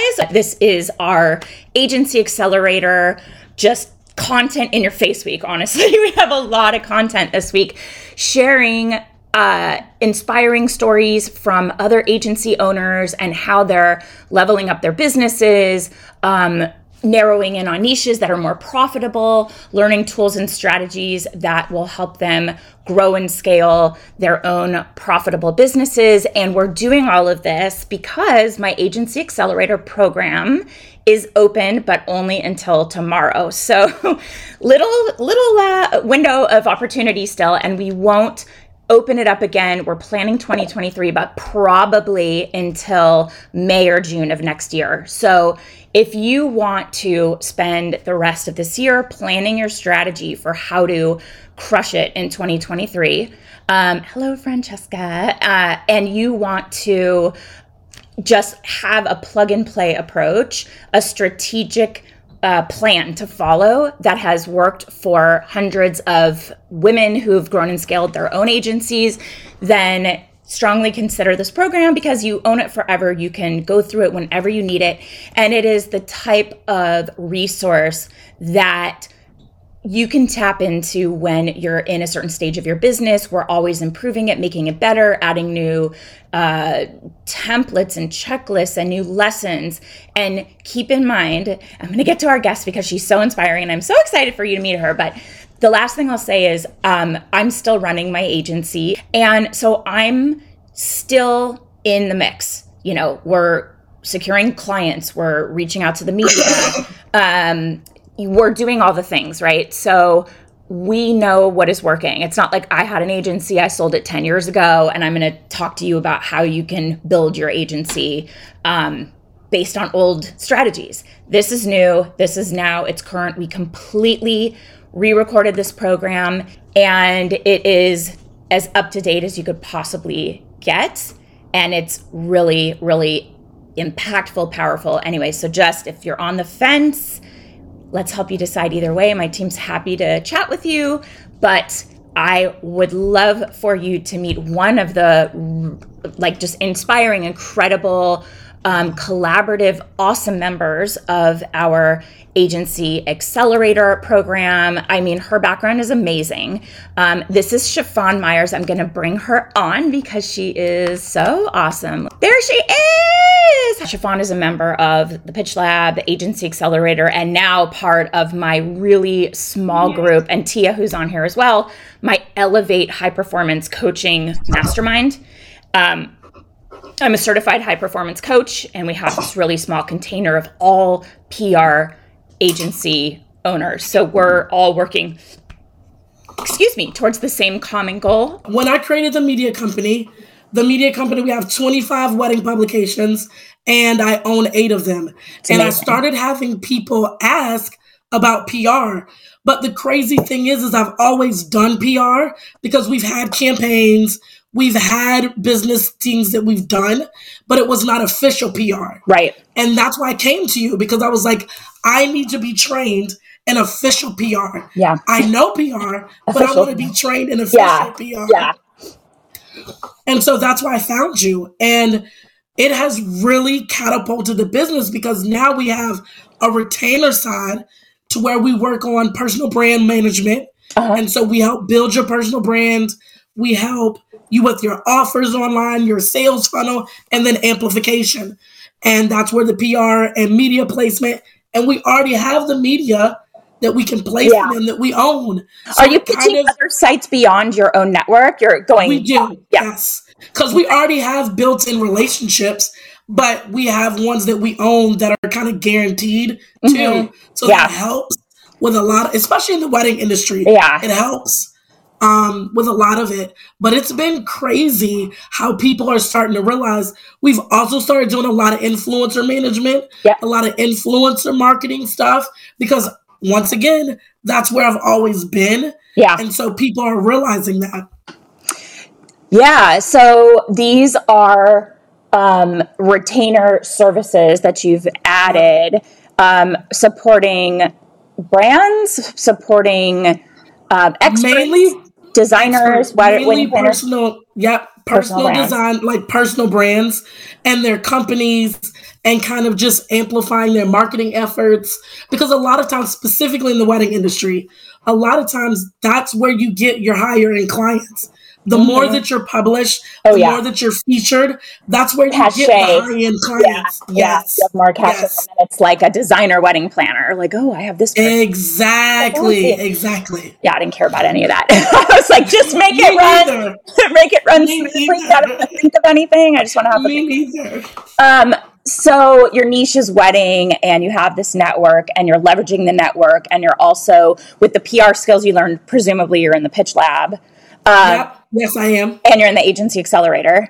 Guys. This is our agency accelerator, just content in your face week. Honestly, we have a lot of content this week sharing uh, inspiring stories from other agency owners and how they're leveling up their businesses, um, narrowing in on niches that are more profitable, learning tools and strategies that will help them grow and scale their own profitable businesses. And we're doing all of this because my Agency Accelerator program is open, but only until tomorrow. So little little uh, window of opportunity still, and we won't open it up again. We're planning 2023, but probably until May or June of next year. So if you want to spend the rest of this year planning your strategy for how to crush it in 2023, um, hello, Francesca, uh, and you want to just have a plug and play approach, a strategic uh, plan to follow that has worked for hundreds of women who've grown and scaled their own agencies, then strongly consider this program because you own it forever. You can go through it whenever you need it. And it is the type of resource that you can tap into when you're in a certain stage of your business. We're always improving it, making it better, adding new uh, templates and checklists and new lessons. And keep in mind, I'm going to get to our guest because she's so inspiring and I'm so excited for you to meet her. But the last thing I'll say is um, I'm still running my agency. And so I'm still in the mix. You know, we're securing clients, we're reaching out to the media. Um, we're doing all the things, right? So we know what is working. It's not like I had an agency, I sold it 10 years ago, and I'm going to talk to you about how you can build your agency um, based on old strategies. This is new. This is now, it's current. We completely re recorded this program, and it is as up to date as you could possibly get. And it's really, really impactful, powerful. Anyway, so just if you're on the fence, let's help you decide either way. My team's happy to chat with you, but I would love for you to meet one of the like just inspiring, incredible, um, collaborative, awesome members of our agency accelerator program. I mean, her background is amazing. Um, this is Shafonne Myers. I'm going to bring her on because she is so awesome. There she is. Chiffon is a member of the Pitch Lab, the agency accelerator, and now part of my really small group. And Tia, who's on here as well, my Elevate High Performance Coaching Mastermind. Um, I'm a certified high performance coach, and we have this really small container of all PR agency owners. So we're all working, excuse me, towards the same common goal. When I created the media company, the media company, we have 25 wedding publications, and I own eight of them. And I started having people ask about PR. But the crazy thing is, is I've always done PR because we've had campaigns, we've had business things that we've done, but it was not official PR. Right. And that's why I came to you because I was like, I need to be trained in official PR. Yeah. I know PR, but I want to be trained in official yeah. PR. Yeah. And so that's why I found you. And it has really catapulted the business because now we have a retainer side to where we work on personal brand management. Uh-huh. And so we help build your personal brand. We help you with your offers online, your sales funnel, and then amplification. And that's where the PR and media placement, and we already have the media that we can place yeah. them that we own. So Are you pitching of, other sites beyond your own network? You're going. We do, yeah. yes, because we already have built-in relationships, but we have ones that we own that are kind of guaranteed too. Mm-hmm. So yeah. that helps with a lot, of, especially in the wedding industry. Yeah, it helps um, with a lot of it. But it's been crazy how people are starting to realize we've also started doing a lot of influencer management, Yeah. a lot of influencer marketing stuff, because once again, that's where I've always been. Yeah. And so people are realizing that. Yeah. So these are um, retainer services that you've added, um, supporting brands, supporting um, experts, Mainly designers, wedding planners. personal, yep, Personal personal, design, like personal brands and their companies, and kind of just amplifying their marketing efforts. Because a lot of times, specifically in the wedding industry, a lot of times that's where you get your higher end clients. The more Mhm. that you're published, Oh, the yeah. more that you're featured, that's where you Cachet. get the high end Yeah, clients. yeah, Yes. have more cash, Yes. it's like a designer wedding planner. Like, oh, I have this. person. Exactly. Exactly. Yeah, I didn't care about any of that. I was like, just make Me it run, make it run Me smoothly. I don't think of anything. I just want to have a Me neither. Um, so your niche is wedding and you have this network and you're leveraging the network and you're also with the PR skills you learned, presumably you're in the pitch lab. Uh, Yep. Yes, I am. and you're in the agency accelerator.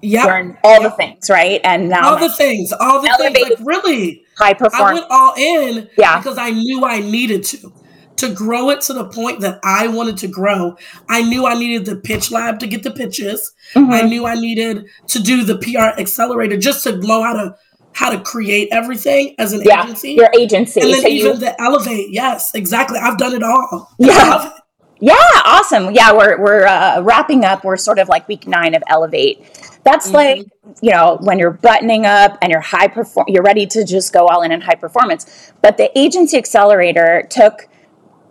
Yeah. All the things, right? And now all the things, all the Elevate. things. Like really, high I performance. went all in Yeah. because I knew I needed to. To grow it to the point that I wanted to grow, I knew I needed the pitch lab to get the pitches. I Mhm. knew I needed to do the PR accelerator just to know how to how to create everything as an Yeah, agency. your agency. and then So even you, the elevate, yes, exactly. I've done it all. Yeah. I love it. yeah, awesome. Yeah, we're we're uh, wrapping up. We're sort of like week nine of Elevate. That's Mhm. like you know when you're buttoning up and you're high perform, you're ready to just go all in in high performance. But the agency accelerator took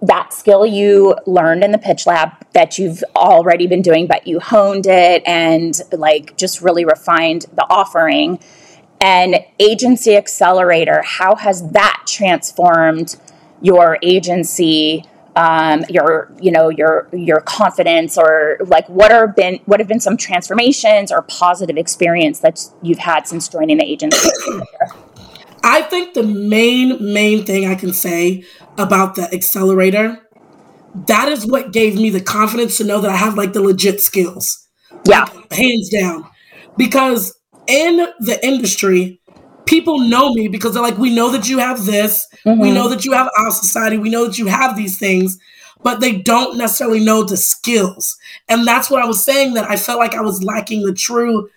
that skill you learned in the pitch lab that you've already been doing, but you honed it and like just really refined the offering. And agency accelerator, how has that transformed your agency? Um, your you know your your confidence or like what are been what have been some transformations or positive experience that you've had since joining the agency I think the main main thing I can say about the accelerator that is what gave me the confidence to know that I have like the legit skills. yeah Hands down. Because in the industry, people know me because they're like, we know that you have this, we Mhm. know that you have our society, we know that you have these things, but they don't necessarily know the skills. And that's what I was saying that I felt like I was lacking the true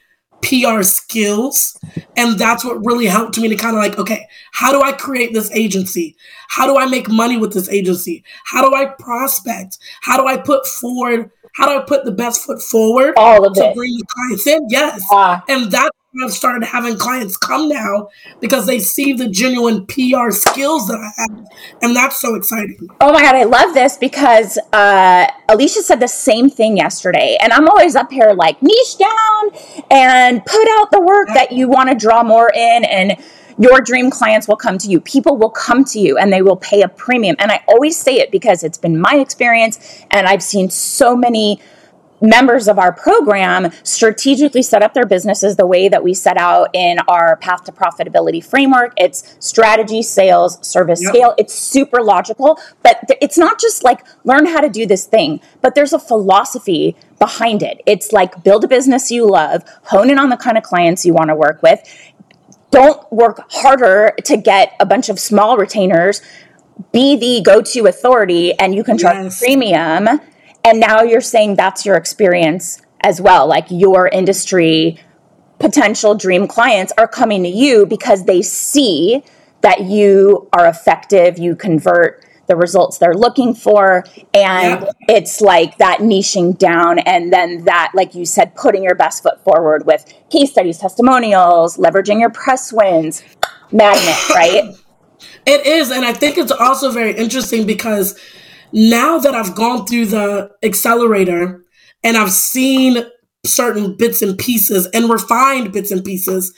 PR skills. And that's what really helped me to kind of like, okay, how do I create this agency? How do I make money with this agency? How do I prospect? How do I put forward? How do I put the best foot forward all of to it bring the clients in? Yes. yeah And that's I've started having clients come now because they see the genuine PR skills that I have. And that's so exciting. Oh my god, I love this because uh, Alicia said the same thing yesterday, and I'm always up here like niche down and put out the work that you want to draw more in, and your dream clients will come to you. People will come to you, and they will pay a premium. And I always say it because it's been my experience, and I've seen so many members of our program strategically set up their businesses the way that we set out in our path to profitability framework. It's strategy, sales, service, Yep. scale. It's super logical, but th- it's not just like learn how to do this thing, but there's a philosophy behind it. It's like build a business you love, hone in on the kind of clients you want to work with. Don't work harder to get a bunch of small retainers. Be the go to authority and you can charge Yes. premium. And now you're saying that's your experience as well. Like your industry potential dream clients are coming to you because they see that you are effective, you convert the results they're looking for. And Yeah. it's like that niching down. And then that, like you said, putting your best foot forward with case studies, testimonials, leveraging your press wins, magnet, right? It is. And I think it's also very interesting because now that I've gone through the accelerator and I've seen certain bits and pieces and refined bits and pieces,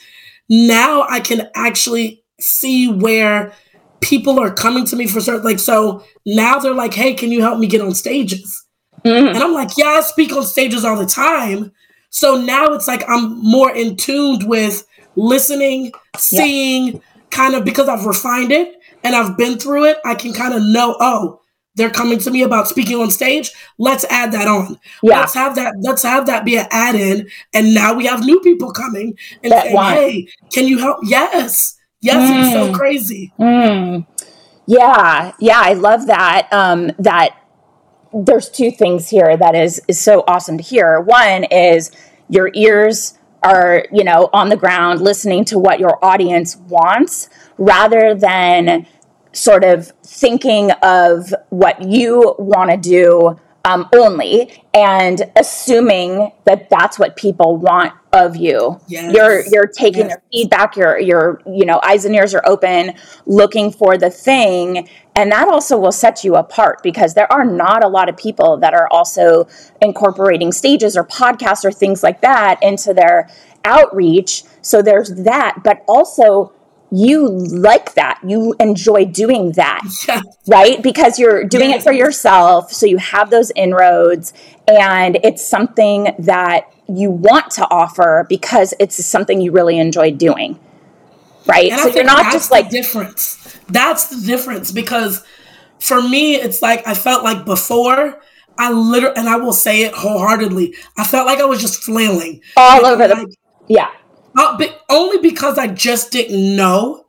now I can actually see where people are coming to me for certain like so now they're like hey can you help me get on stages? Mhm. and i'm like yeah i speak on stages all the time. So now it's like i'm more in tuned with listening seeing kind of because i've refined it and i've been through it i can kind of know oh they're coming to me about speaking on stage. Let's add that on. Yeah. Let's have that. Let's have that be an add in. And now we have new people coming and That saying, "Hey, can you help?" Yes, yes. It's so Mm. crazy. Mm. Yeah, yeah, I love that. Um, that there's two things here that is is so awesome to hear. One is your ears are you know on the ground listening to what your audience wants rather than sort of thinking of what you want to do um, only and assuming that that's what people want of you. Yes. You're you're taking Yes. their feedback. Your your you know eyes and ears are open, looking for the thing, and that also will set you apart because there are not a lot of people that are also incorporating stages or podcasts or things like that into their outreach. So there's that, but also you like that. You enjoy doing that Yeah. right? Because you're doing it for yourself, so you have those inroads, and it's something that you want to offer because it's something you really enjoy doing, right? And so you're not that's just the like, difference. That's the difference because for me, it's like I felt like before I literally, and I will say it wholeheartedly, I felt like I was just flailing all Like, over the, like, yeah, uh, but only because I just didn't know.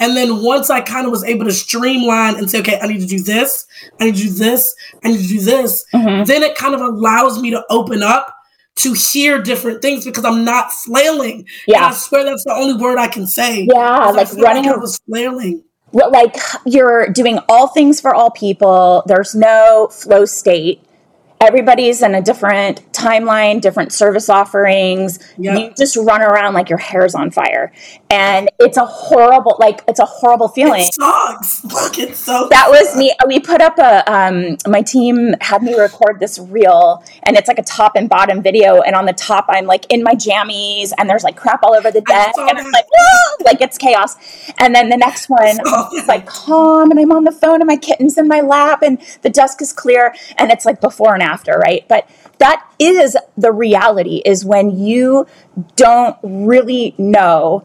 And then once I kind of was able to streamline and say, okay, I need to do this, I need to do this, I need to do this, Mhm. then it kind of allows me to open up to hear different things because I'm not flailing. And I swear that's the only word I can say. Yeah, like running like I was flailing. Well, like you're doing all things for all people. There's no flow state. Everybody's in a different timeline, different service offerings. Yeah. You just run around like your hair's on fire. And it's a horrible, like, it's a horrible feeling. It sucks. Like it's so That was me. We put up a, um, my team had me record this reel and it's like a top and bottom video. And on the top, I'm like in my jammies and there's like crap all over the I desk. And I'm like, "Whoa," like it's chaos. And then the next one, it's like calm and I'm on the phone and my kitten's in my lap and the desk is clear. And it's like before and after, right? But that is the reality is when you don't really know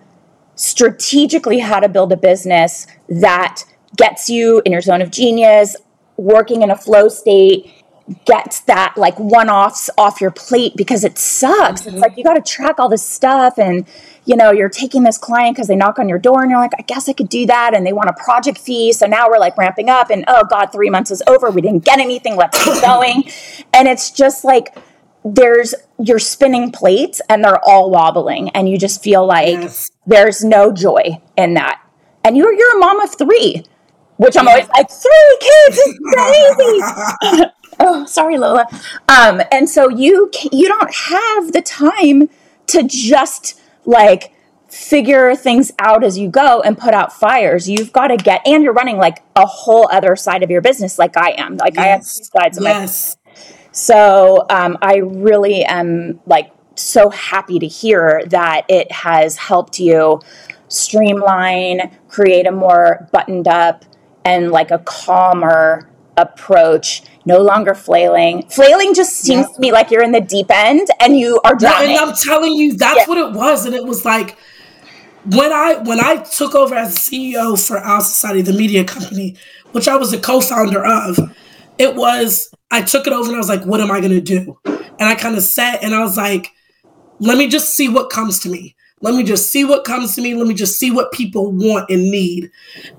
strategically how to build a business that gets you in your zone of genius, working in a flow state, gets that like one offs off your plate because it sucks. It's like mm-hmm. you got to track all this stuff and you know, you're taking this client because they knock on your door and you're like, I guess I could do that. And they want a project fee. So now we're like ramping up and oh God, three months is over. We didn't get anything. Let's keep going. And it's just like, there's you're spinning plates and they're all wobbling and you just feel like Yes. there's no joy in that and you're you're a mom of three which i'm always like three kids is crazy oh sorry lola um and so you you don't have the time to just like figure things out as you go and put out fires you've got to get and you're running like a whole other side of your business like i am like i have two sides of my yes. so um, I really am like so happy to hear that it has helped you streamline, create a more buttoned up and like a calmer approach. No longer flailing. Flailing just seems Yeah. to me like you're in the deep end and you are drowning. and I'm telling you, that's Yeah. what it was. And it was like when I when I took over as CEO for Our Society, the media company, which I was a co-founder of, it was I took it over and I was like, what am I gonna do? And I kind of sat and I was like, let me just see what comes to me. Let me just see what comes to me. Let me just see what people want and need.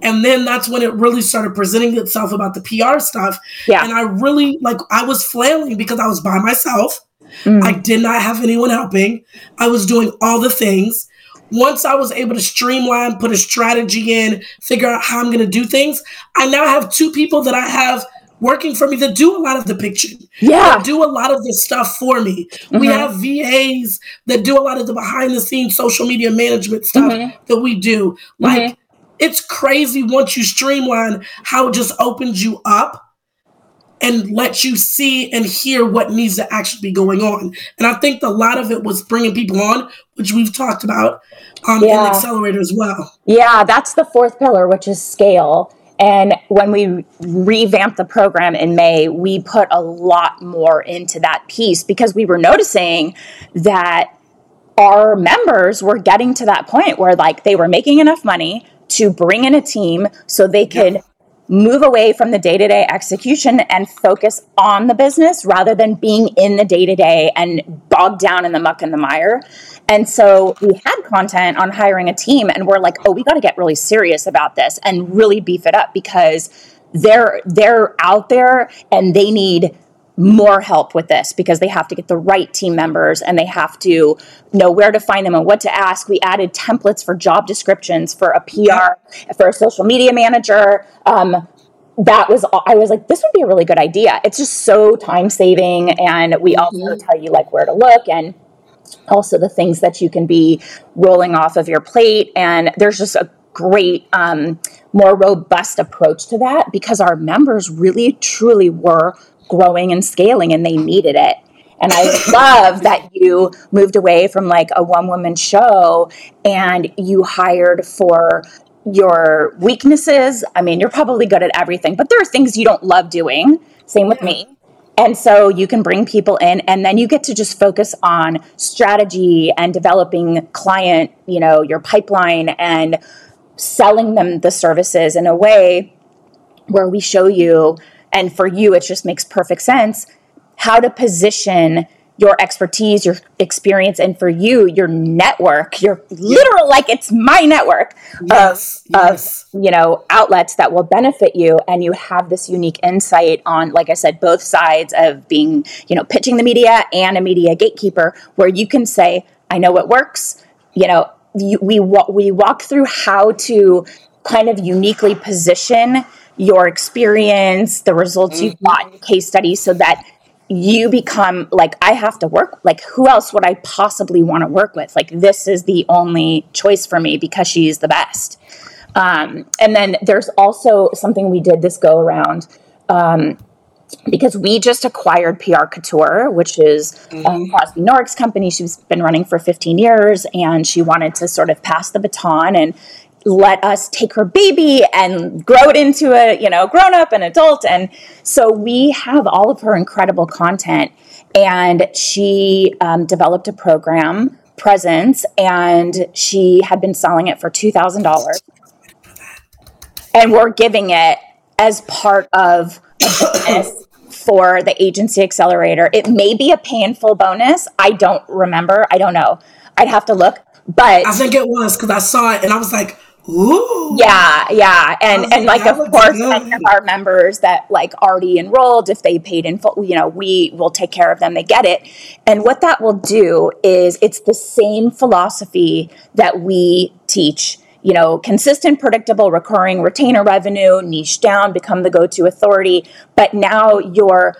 And then that's when it really started presenting itself about the PR stuff. Yeah. And I really like I was flailing because I was by myself. Mm. I did not have anyone helping. I was doing all the things. Once I was able to streamline, put a strategy in, figure out how I'm going to do things, I now have two people that I have working for me that do a lot of the picture. yeah. do a lot of the stuff for me. We Mhm. have VAs that do a lot of the behind the scenes social media management stuff Mhm. that we do. Like, Mhm. it's crazy once you streamline how it just opens you up and lets you see and hear what needs to actually be going on. And I think a lot of it was bringing people on, which we've talked about um, in Yeah. Accelerator as well. Yeah, that's the fourth pillar, which is scale. And when we revamped the program in May, we put a lot more into that piece because we were noticing that our members were getting to that point where like they were making enough money to bring in a team so they could move away from the day to day execution and focus on the business rather than being in the day to day and bogged down in the muck and the mire. And so we had content on hiring a team, and we're like, oh, we got to get really serious about this and really beef it up because they're they're out there and they need more help with this because they have to get the right team members and they have to know where to find them and what to ask. We added templates for job descriptions for a PR, for a social media manager. Um, that was I was like, this would be a really good idea. It's just so time saving, and we also mm-hmm. tell you like where to look and also the things that you can be rolling off of your plate. And there's just a great, um, more robust approach to that because our members really truly were growing and scaling and they needed it. And I love that you moved away from like a one woman show and you hired for your weaknesses. I mean, you're probably good at everything, but there are things you don't love doing. Same with me. And so you can bring people in and then you get to just focus on strategy and developing client, you know, your pipeline and selling them the services in a way where we show you and for you it just makes perfect sense how to position your expertise, your experience, and for you, your network, your literal like it's my network yes, of, yes. of you know outlets that will benefit you, and you have this unique insight on, like I said, both sides of being you know pitching the media and a media gatekeeper, where you can say, I know what works. You know, you, we we walk through how to kind of uniquely position your experience, the results mm-hmm. you've got in case studies, so that you become like I have to work like who else would I possibly want to work with? Like this is the only choice for me because she's the best. Um, and then there's also something we did this go around um, because we just acquired PR Couture, which is mm-hmm. um, Crosby Noricks' company. She's been running for 15 years, and she wanted to sort of pass the baton and let us take her baby and grow it into a you know grown up and adult. And so we have all of her incredible content. And she um, developed a program presence and she had been selling it for $2000 and we're giving it as part of for the agency accelerator. It may be a painful bonus. I don't remember. I don't know. I'd have to look. But i think it was because i saw it and i was like Ooh. Yeah, yeah, and and like of course, any of our members that like already enrolled, if they paid in full, you know, we will take care of them. They get it, and what that will do is it's the same philosophy that we teach. You know, consistent, predictable, recurring retainer revenue, niche down, become the go-to authority. But now you're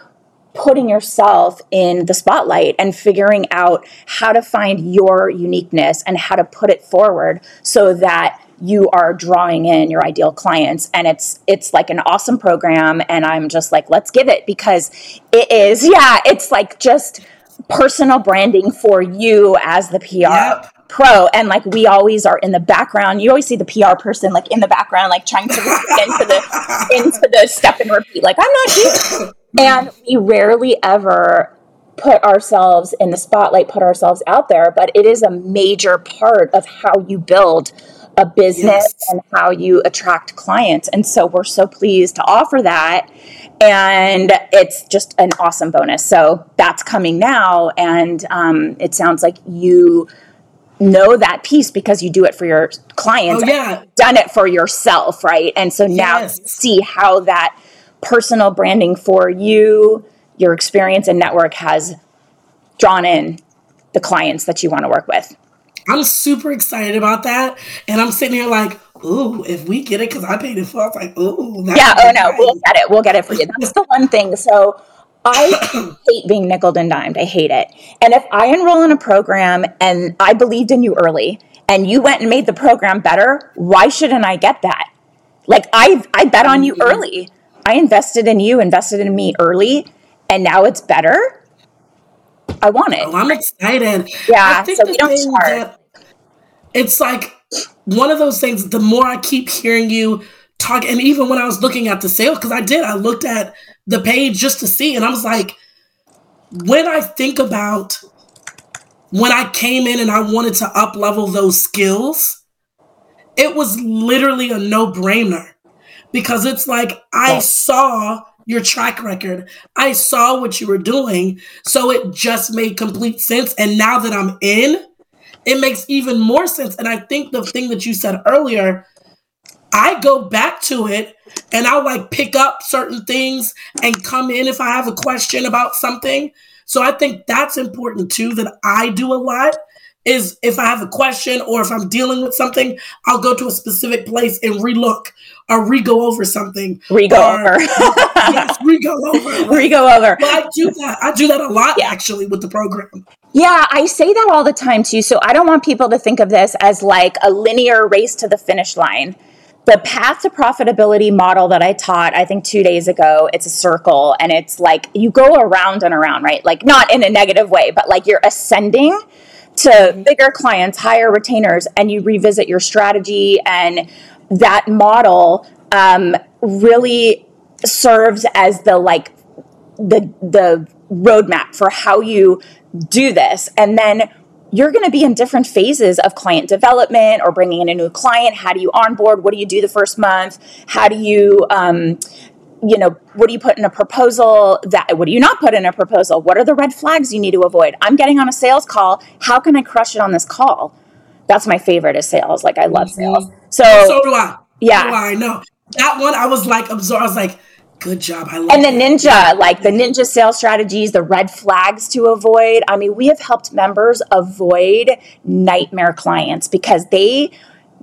putting yourself in the spotlight and figuring out how to find your uniqueness and how to put it forward so that you are drawing in your ideal clients and it's it's like an awesome program and i'm just like let's give it because it is yeah it's like just personal branding for you as the pr yep. pro. And like we always are in the background. You always see the pr person like in the background like trying to into the into the step and repeat like i'm not here and we rarely ever put ourselves in the spotlight put ourselves out there but it is a major part of how you build a business yes. and how you attract clients. And so we're so pleased to offer that. And it's just an awesome bonus. So that's coming now. And um, it sounds like you know that piece because you do it for your clients. Oh, yeah. done it for yourself, right? And so now yes. see how that personal branding for you, your experience and network has drawn in the clients that you want to work with. I'm super excited about that. And I'm sitting here like, ooh, if we get it, because I paid it for, I was like, ooh. Yeah, oh no, nice. we'll get it. We'll get it for you. That's the one thing. So I hate being nickel and dimed. I hate it. And if I enroll in a program and I believed in you early and you went and made the program better, why shouldn't I get that? Like I I bet on you mm-hmm. early. I invested in you, invested in me early, and now it's better. I want it. Oh, I'm excited. Yeah, I think so we don't start. It's like one of those things. The more I keep hearing you talk, and even when I was looking at the sale, because I did, I looked at the page just to see, and I was like, when I think about when I came in and I wanted to up level those skills, it was literally a no brainer because it's like I saw your track record. I saw what you were doing. So it just made complete sense. And now that I'm in, it makes even more sense. And I think the thing that you said earlier, I go back to it and I'll like pick up certain things and come in if I have a question about something. So I think that's important too, that I do a lot is if I have a question or if I'm dealing with something, I'll go to a specific place and relook or re-go over something. Re-go or, over. yes, re-go over. Re-go over. But I do that. I do that a lot yeah. actually with the program. Yeah, I say that all the time too. So I don't want people to think of this as like a linear race to the finish line. The path to profitability model that I taught, I think two days ago, it's a circle and it's like you go around and around, right? Like not in a negative way, but like you're ascending to bigger clients, higher retainers, and you revisit your strategy. And that model um, really serves as the like the the roadmap for how you do this. And then you're going to be in different phases of client development or bringing in a new client. How do you onboard? What do you do the first month? How do you um, you know, what do you put in a proposal that what do you not put in a proposal? What are the red flags you need to avoid? I'm getting on a sales call. How can I crush it on this call? That's my favorite is sales. Like I love mm-hmm. sales. So so do I. Yeah. So do I know. That one I was like absorbed. I was like good job. I love And the ninja, like the ninja sales strategies, the red flags to avoid. I mean, we have helped members avoid nightmare clients because they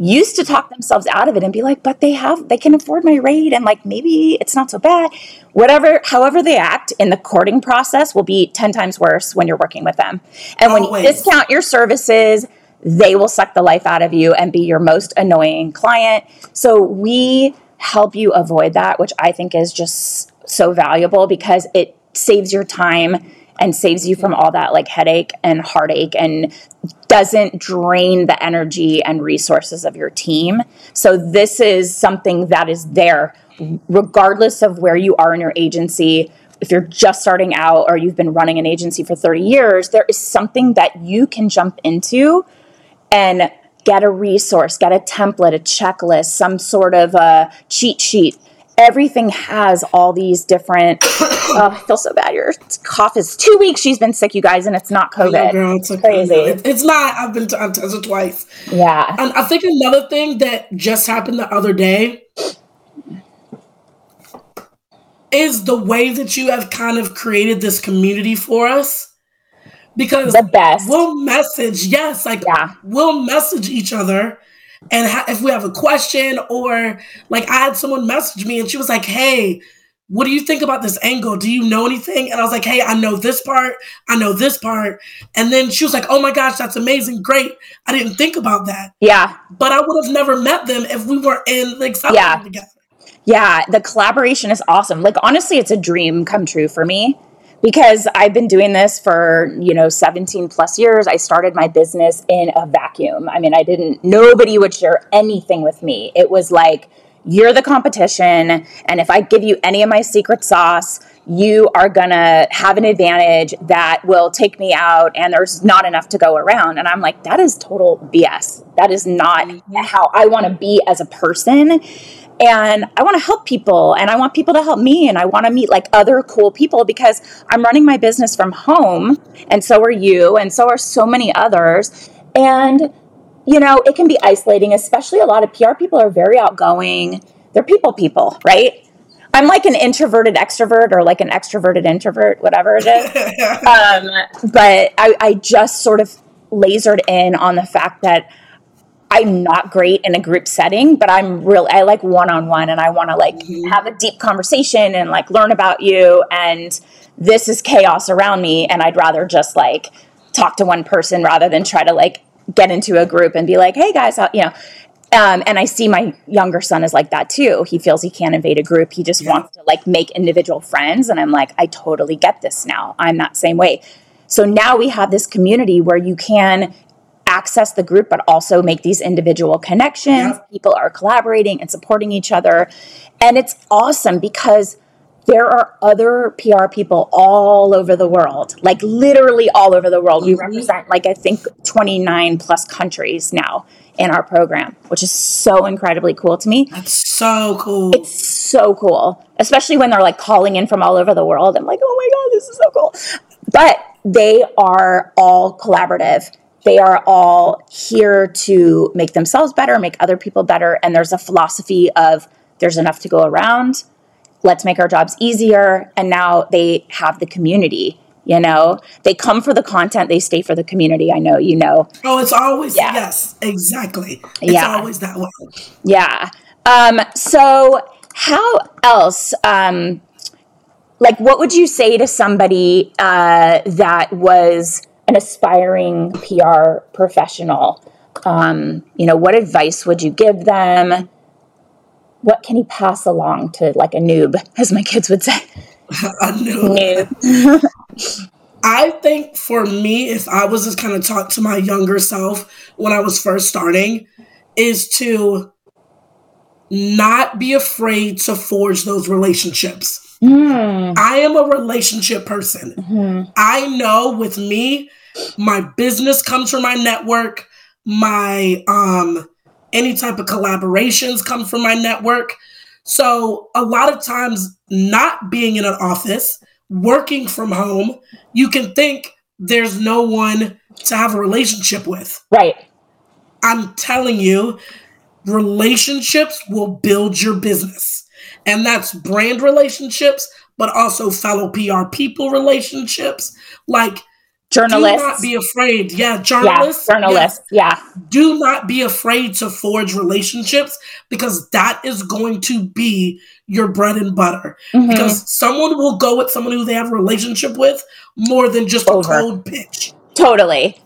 used to talk themselves out of it and be like, but they have, they can afford my rate and like maybe it's not so bad. Whatever, however they act in the courting process will be 10 times worse when you're working with them. And when Always. you discount your services, they will suck the life out of you and be your most annoying client. So we help you avoid that, which I think is just so valuable because it saves your time and saves you from all that like headache and heartache and doesn't drain the energy and resources of your team. So this is something that is there regardless of where you are in your agency. If you're just starting out or you've been running an agency for 30 years, there is something that you can jump into and get a resource, get a template, a checklist, some sort of a cheat sheet everything has all these different. oh, I feel so bad. Your cough is two weeks. She's been sick, you guys, and it's not oh, COVID. Know, girl, it's crazy. it's not. I've been. T- I've tested twice. Yeah. And I think another thing that just happened the other day is the way that you have kind of created this community for us. Because the best. We'll message, yes, like yeah. we'll message each other and ha- if we have a question or like I had someone message me and she was like, "Hey, what do you think about this angle? Do you know anything?" And I was like, "Hey, I know this part. I know this part." And then she was like, "Oh my gosh, that's amazing. Great. I didn't think about that." Yeah. But I would have never met them if we weren't in like yeah. together. Yeah, the collaboration is awesome. Like honestly, it's a dream come true for me because I've been doing this for, you know, 17 plus years. I started my business in a vacuum. I mean, I didn't, nobody would share anything with me. It was like, you're the competition. And if I give you any of my secret sauce, you are gonna have an advantage that will take me out, and there's not enough to go around. And I'm like, that is total BS. That is not mm-hmm. how I wanna be as a person and I want to help people and I want people to help me and I want to meet like other cool people because I'm running my business from home and so are you and so are so many others. And you know it can be isolating especially a lot of PR people are very outgoing. They're people people right? I'm like an introverted extrovert or like an extroverted introvert whatever it is. Um, but I, I just sort of lasered in on the fact that I'm not great in a group setting, but I'm real. I like one on one, and I want to like mm-hmm. have a deep conversation and like learn about you. And this is chaos around me, and I'd rather just like talk to one person rather than try to like get into a group and be like, "Hey guys, how, you know." Um, and I see my younger son is like that too. He feels he can't invade a group. He just yeah. wants to like make individual friends. And I'm like, I totally get this now. I'm that same way. So now we have this community where you can access the group, but also make these individual connections. People are collaborating and supporting each other. And it's awesome because there are other PR people all over the world, like literally all over the world. We represent, like, I think 29 plus countries now in our program, which is so incredibly cool to me. That's so cool. It's so cool, especially when they're like calling in from all over the world. I'm like, oh my God, this is so cool. But they are all collaborative. They are all here to make themselves better, make other people better. And there's a philosophy of there's enough to go around. Let's make our jobs easier. And now they have the community you know they come for the content they stay for the community i know you know oh it's always yeah. yes exactly it's yeah. always that way yeah um so how else um like what would you say to somebody uh that was an aspiring pr professional um you know what advice would you give them what can you pass along to like a noob as my kids would say a noob, noob. I think for me, if I was just kind of talk to my younger self when I was first starting, is to not be afraid to forge those relationships. Mm. I am a relationship person. Mm-hmm. I know with me, my business comes from my network, my um any type of collaborations come from my network. So a lot of times not being in an office, working from home, you can think there's no one to have a relationship with. Right. I'm telling you, relationships will build your business. And that's brand relationships, but also fellow PR people relationships. Like journalists. Do not be afraid. Yeah, journalists. Yeah, journalists. Yeah. Do not be afraid to forge relationships because that is going to be your bread and butter. Mm-hmm. Because someone will go with someone who they have a relationship with more than just Over. a cold pitch. Totally.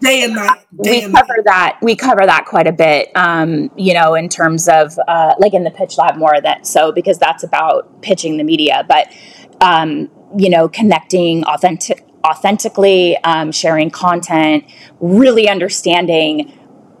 Day and night. Day we and cover night. that. We cover that quite a bit. Um, you know, in terms of uh, like in the pitch lab more of that so because that's about pitching the media, but um, you know, connecting authentic authentically, um, sharing content, really understanding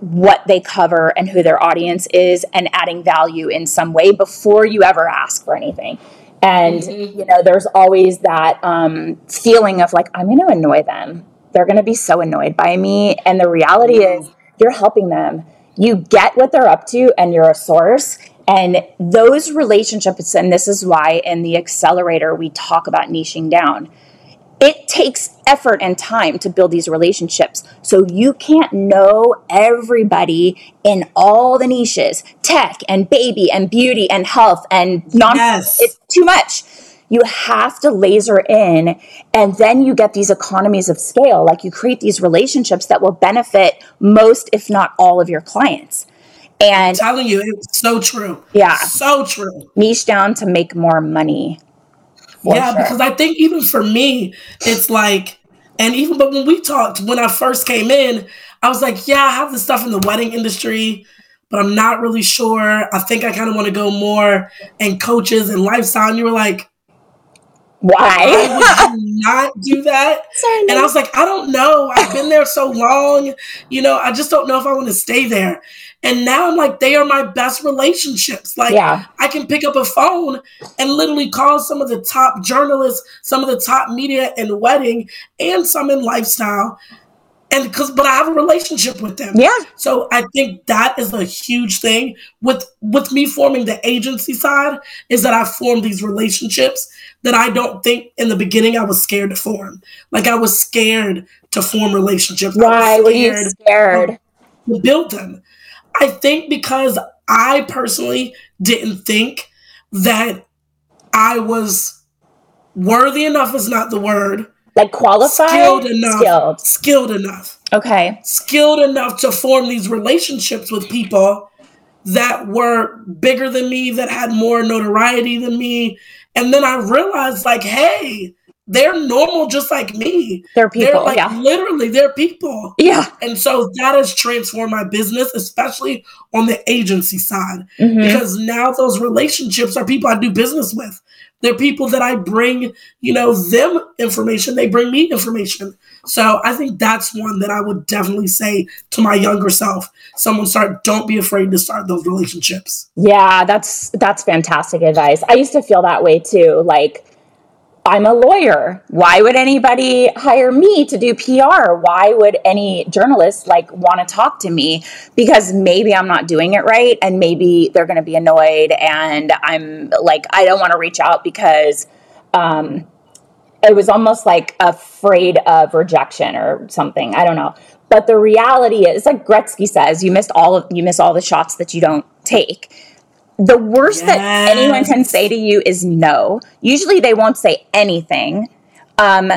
what they cover and who their audience is, and adding value in some way before you ever ask for anything. And mm-hmm. you know, there's always that um, feeling of like, I'm going to annoy them. They're going to be so annoyed by me. And the reality mm-hmm. is, you're helping them. You get what they're up to, and you're a source. And those relationships, and this is why in the accelerator we talk about niching down it takes effort and time to build these relationships. So you can't know everybody in all the niches tech and baby and beauty and health and non. Yes. It's too much. You have to laser in, and then you get these economies of scale. Like you create these relationships that will benefit most, if not all, of your clients. And I'm telling you, it's so true. Yeah. So true. Niche down to make more money yeah, sure. because I think even for me, it's like, and even but when we talked when I first came in, I was like, yeah, I have the stuff in the wedding industry, but I'm not really sure. I think I kind of want to go more and coaches and lifestyle. And you were like, why? why would you not do that? Sorry, and I was like, I don't know. I've been there so long. You know, I just don't know if I want to stay there. And now I'm like, they are my best relationships. Like, yeah. I can pick up a phone and literally call some of the top journalists, some of the top media in wedding, and some in lifestyle. And because, but I have a relationship with them. Yeah. So I think that is a huge thing with with me forming the agency side is that I formed these relationships that I don't think in the beginning I was scared to form. Like I was scared to form relationships. Why were you scared? To build them I think because I personally didn't think that I was worthy enough is not the word. Like qualified, skilled enough, skilled, skilled enough. Okay, skilled enough to form these relationships with people that were bigger than me, that had more notoriety than me, and then I realized, like, hey, they're normal just like me. They're people. They're like yeah. literally they're people. Yeah. And so that has transformed my business, especially on the agency side. Mm-hmm. Because now those relationships are people I do business with. They're people that I bring, you know, them information. They bring me information. So I think that's one that I would definitely say to my younger self. Someone start don't be afraid to start those relationships. Yeah, that's that's fantastic advice. I used to feel that way too. Like I'm a lawyer. Why would anybody hire me to do PR? Why would any journalist like want to talk to me? Because maybe I'm not doing it right and maybe they're going to be annoyed and I'm like I don't want to reach out because um it was almost like afraid of rejection or something. I don't know. But the reality is like Gretzky says, you missed all of you miss all the shots that you don't take the worst yes. that anyone can say to you is no. Usually they won't say anything, um,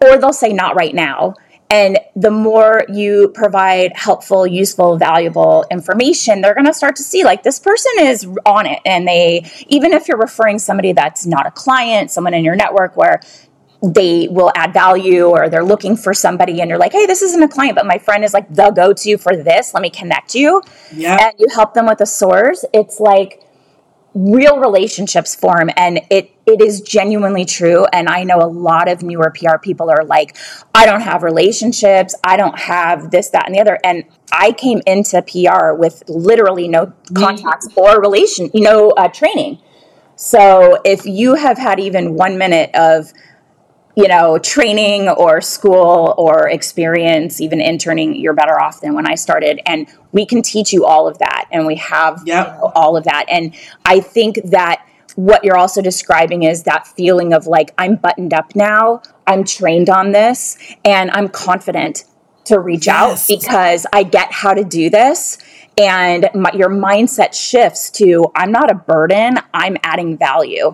or they'll say not right now. And the more you provide helpful, useful, valuable information, they're going to start to see like this person is on it. And they, even if you're referring somebody that's not a client, someone in your network where they will add value or they're looking for somebody and you're like, hey, this isn't a client, but my friend is like the go to for this. Let me connect you. Yeah. And you help them with a source. It's like real relationships form and it it is genuinely true and i know a lot of newer pr people are like i don't have relationships i don't have this that and the other and i came into pr with literally no contacts or relation you know uh, training so if you have had even one minute of you know, training or school or experience, even interning, you're better off than when I started. And we can teach you all of that. And we have yep. you know, all of that. And I think that what you're also describing is that feeling of like, I'm buttoned up now, I'm trained on this, and I'm confident to reach yes. out because I get how to do this. And my, your mindset shifts to I'm not a burden, I'm adding value.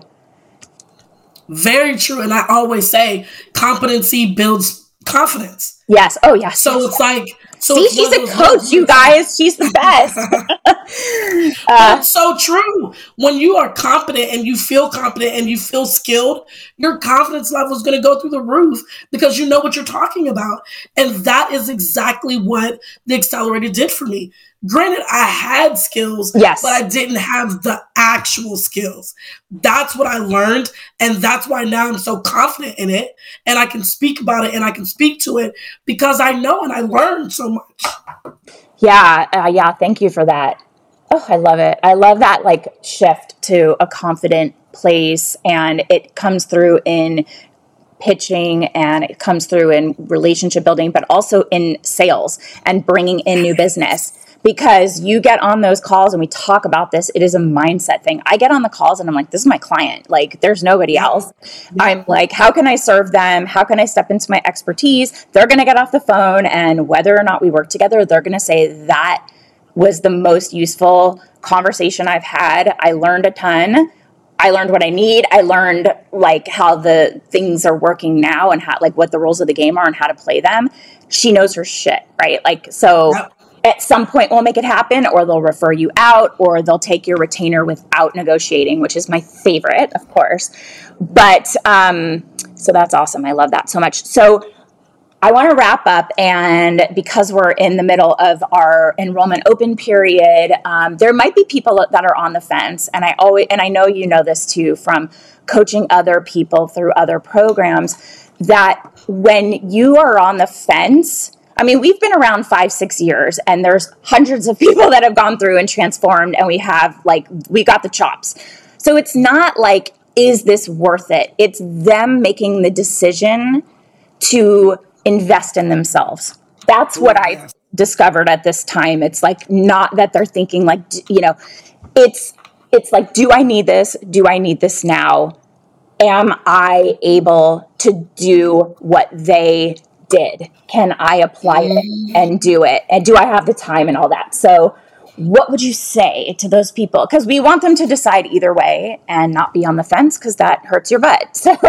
Very true. And I always say competency builds confidence. Yes. Oh, yes. So yes, it's like, so See, she's a coach, you guys. She's the best. uh, it's so true. When you are competent and you feel competent and you feel skilled, your confidence level is going to go through the roof because you know what you're talking about. And that is exactly what the accelerator did for me. Granted, I had skills, yes. but I didn't have the actual skills. That's what I learned. And that's why now I'm so confident in it. And I can speak about it and I can speak to it because I know and I learned so much. Yeah. Uh, yeah. Thank you for that. Oh, I love it. I love that like shift to a confident place. And it comes through in pitching and it comes through in relationship building, but also in sales and bringing in new business because you get on those calls and we talk about this. It is a mindset thing. I get on the calls and I'm like, this is my client. Like, there's nobody else. I'm like, how can I serve them? How can I step into my expertise? They're going to get off the phone, and whether or not we work together, they're going to say that was the most useful conversation I've had. I learned a ton. I learned what I need. I learned like how the things are working now and how like what the rules of the game are and how to play them. She knows her shit, right? Like so at some point we'll make it happen or they'll refer you out or they'll take your retainer without negotiating which is my favorite of course. But um, so that's awesome. I love that so much. So i want to wrap up and because we're in the middle of our enrollment open period um, there might be people that are on the fence and i always and i know you know this too from coaching other people through other programs that when you are on the fence I mean, we've been around five, six years, and there's hundreds of people that have gone through and transformed, and we have like, we got the chops. So it's not like, is this worth it? It's them making the decision to invest in themselves. That's what I discovered at this time. It's like not that they're thinking like, you know, it's it's like, do I need this? Do I need this now? Am I able to do what they did. Can I apply it and do it? And do I have the time and all that? So, what would you say to those people? Because we want them to decide either way and not be on the fence because that hurts your butt. So,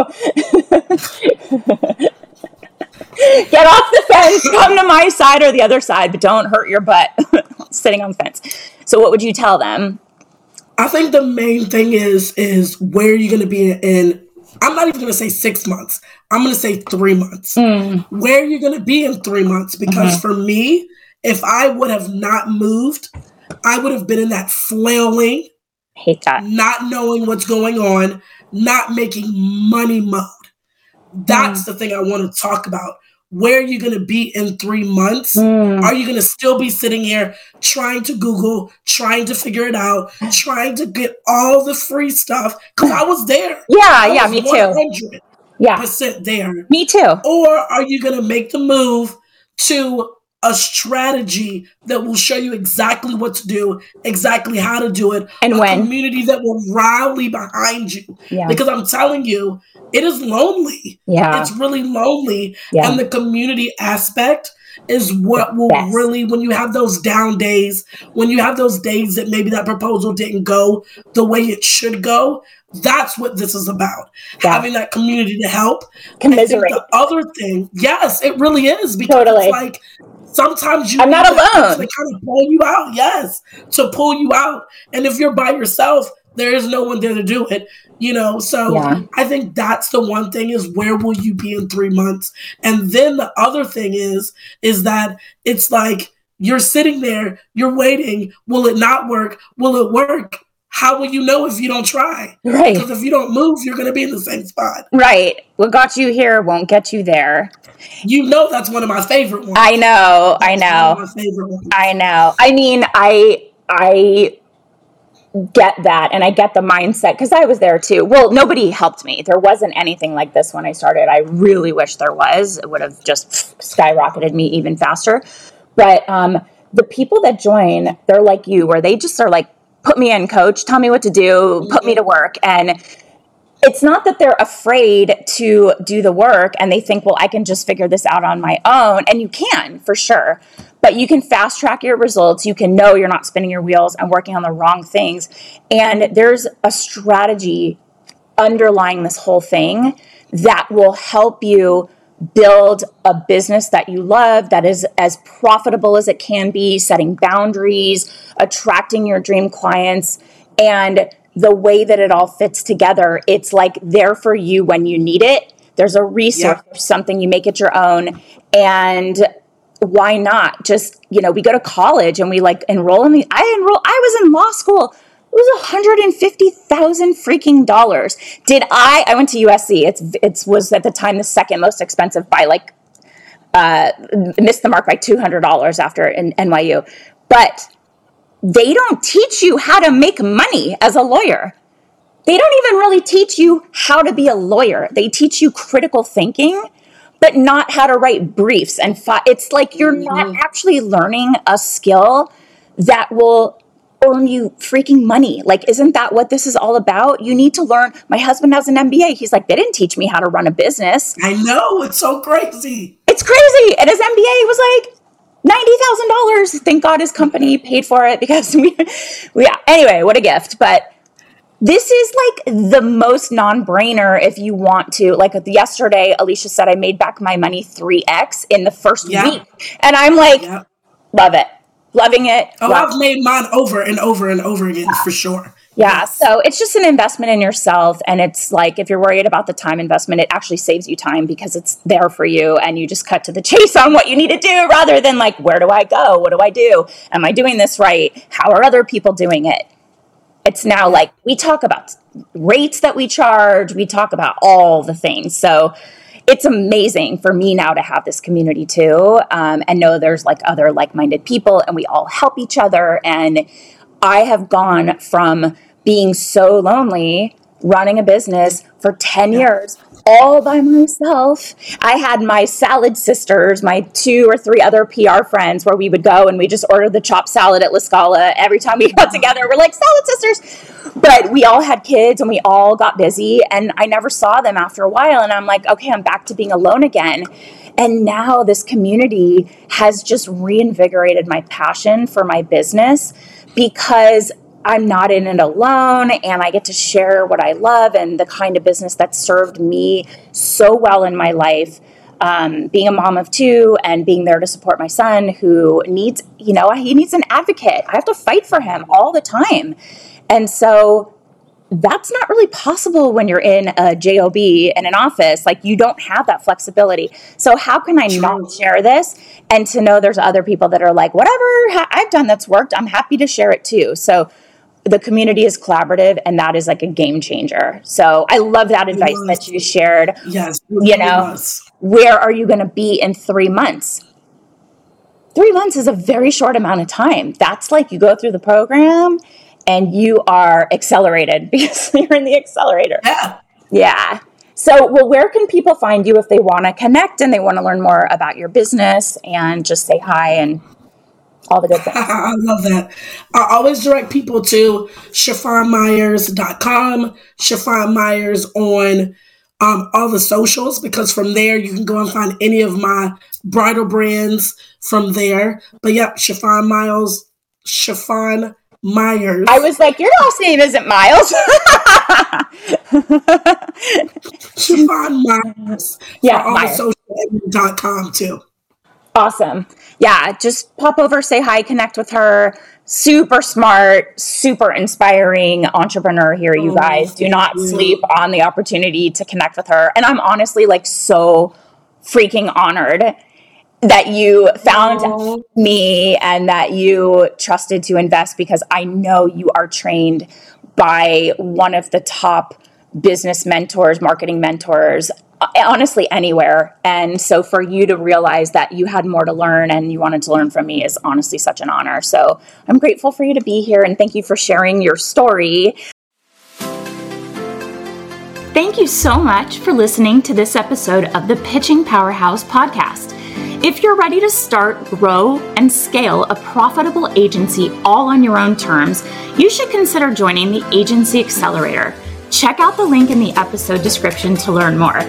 get off the fence, come to my side or the other side, but don't hurt your butt sitting on the fence. So, what would you tell them? I think the main thing is is where you're going to be in I'm not even going to say six months. I'm going to say three months. Mm. Where you're going to be in three months? Because mm-hmm. for me, if I would have not moved, I would have been in that flailing, hate that, not knowing what's going on, not making money mode. That's mm. the thing I want to talk about where are you going to be in three months? Mm. Are you going to still be sitting here trying to Google, trying to figure it out, trying to get all the free stuff? Because I was there. Yeah, I yeah, me too. Yeah. Percent there? Me too. Or are you going to make the move to a strategy that will show you exactly what to do, exactly how to do it, and a when community that will rally behind you. yeah Because I'm telling you, it is lonely. yeah It's really lonely. yeah And the community aspect is what will Yes. really, when you have those down days, when you have those days that maybe that proposal didn't go the way it should go, that's what this is about. Yeah. Having that community to help. Commiserate the other thing, yes, it really is because Totally. it's like sometimes you I'm not alone. to kind of pull you out. Yes, to pull you out. And if you're by yourself, there is no one there to do it. You know, so Yeah. I think that's the one thing is where will you be in three months? And then the other thing is is that it's like you're sitting there, you're waiting. Will it not work? Will it work? How will you know if you don't try? right Because if you don't move, you're going to be in the same spot. right what got you here won't get you there You know that's one of my favorite ones. i know i know my favorite ones. I know. I mean, I I get that and I get the mindset because I was there too. Well, nobody helped me. There wasn't anything like this when I started. I really wish there was. It would have just skyrocketed me even faster. But um, the people that join, they're like you, where they just are like, put me in, coach, tell me what to do, put me to mm-hmm. work. And it's not that they're afraid to do the work and they think, well, I can just figure this out on my own. And you can for sure. But you can fast track your results. You can know you're not spinning your wheels and working on the wrong things. And there's a strategy underlying this whole thing that will help you build a business that you love that is as profitable as it can be, setting boundaries, attracting your dream clients, and the way that it all fits together. It's like there for you when you need it. There's a resource, Yeah. something you make it your own. And why not just you know we go to college and we like enroll in the i enroll i was in law school it was 150,000 freaking dollars. Did I I went to USC. It's it's was at the time the second most expensive by like uh missed the mark by $200 after in NYU. But they don't teach you how to make money as a lawyer. They don't even really teach you how to be a lawyer. They teach you critical thinking, but not how to write briefs. And fi- it's like you're not actually learning a skill that will earn you freaking money. Like, isn't that what this is all about? You need to learn. My husband has an MBA. He's like, they didn't teach me how to run a business. I know it's so crazy. It's crazy. And his MBA was like ninety thousand dollars. Thank God his company paid for it because we, we yeah. Anyway, what a gift. But this is like the most non-brainer if you want to. Like yesterday, Alicia said I made back my money three x in the first Yeah. week, and I'm like, Yeah. love it, loving it. Oh, love I've made mine over and over and over again for sure. Yeah, so it's just an investment in yourself. And it's like if you're worried about the time investment, it actually saves you time because it's there for you and you just cut to the chase on what you need to do rather than like, where do I go? What do I do? Am I doing this right? How are other people doing it? It's now like we talk about rates that we charge, we talk about all the things. So it's amazing for me now to have this community too um, and know there's like other like-minded people and we all help each other. And i have gone from being so lonely running a business for 10 years all by myself. I had my salad sisters my two or three other pr friends where we would go and we just ordered the chopped salad at la scala every time we got together. We're like salad sisters. But we all had kids and we all got busy and i never saw them after a while and i'm like okay i'm back to being alone again. And now this community has just reinvigorated my passion for my business because i'm not in it alone and i get to share what i love and the kind of business that served me so well in my life. Um, being a mom of two and being there to support my son who needs you know he needs an advocate. I have to fight for him all the time. And so that's not really possible when you're in a job in an office. Like you don't have that flexibility. So how can i not share this and to know there's other people that are like whatever i've done that's worked. I'm happy to share it too. So the community is collaborative and that is like a game changer so i love that advice that you shared Yes. You know, where are you going to be in three months? Three months is a very short amount of time. That's like you go through the program and you are accelerated because you're in the accelerator. Yeah. Yeah. So, well, where can people find you if they want to connect and they want to learn more about your business and just say hi and all the good things? I love that. I always direct people to ShafonneMyers.com, Shafonne Myers on um, all the socials because from there you can go and find any of my bridal brands from there. But yeah, Shafonne Miles, Shafonne Myers. I was like, your last name isn't Miles. Shafonne Myers. Yeah, on social.com too. Awesome. Yeah, just pop over, say hi, connect with her. Super smart, super inspiring entrepreneur here, you guys. Do not sleep on the opportunity to connect with her. And I'm honestly like so freaking honored that you found me and that you trusted to invest because I know you are trained by one of the top business mentors, marketing mentors, honestly anywhere. And so for you to realize that you had more to learn and you wanted to learn from me is honestly such an honor. So I'm grateful for you to be here and thank you for sharing your story. Thank you so much for listening to this episode of the Pitching Powerhouse podcast. If you're ready to start, grow, and scale a profitable agency all on your own terms, you should consider joining the Agency Accelerator. Check out the link in the episode description to learn more.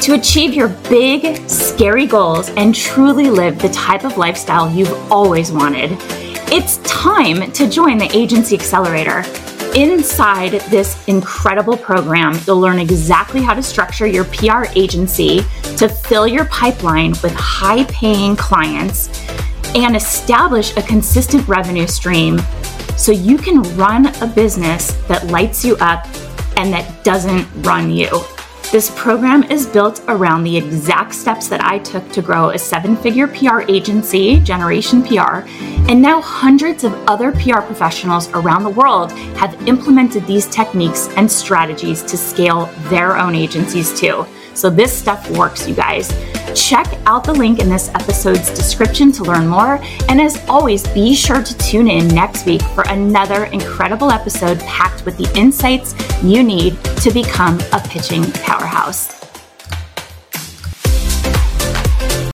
To achieve your big, scary goals and truly live the type of lifestyle you've always wanted, it's time to join the Agency Accelerator. Inside this incredible program, you'll learn exactly how to structure your PR agency to fill your pipeline with high paying clients and establish a consistent revenue stream so you can run a business that lights you up and that doesn't run you. This program is built around the exact steps that I took to grow a seven figure PR agency, Jeneration PR, and now hundreds of other PR professionals around the world have implemented these techniques and strategies to scale their own agencies too. So this stuff works, you guys. Check out the link in this episode's description to learn more. And as always, be sure to tune in next week for another incredible episode packed with the insights you need to become a pitching powerhouse.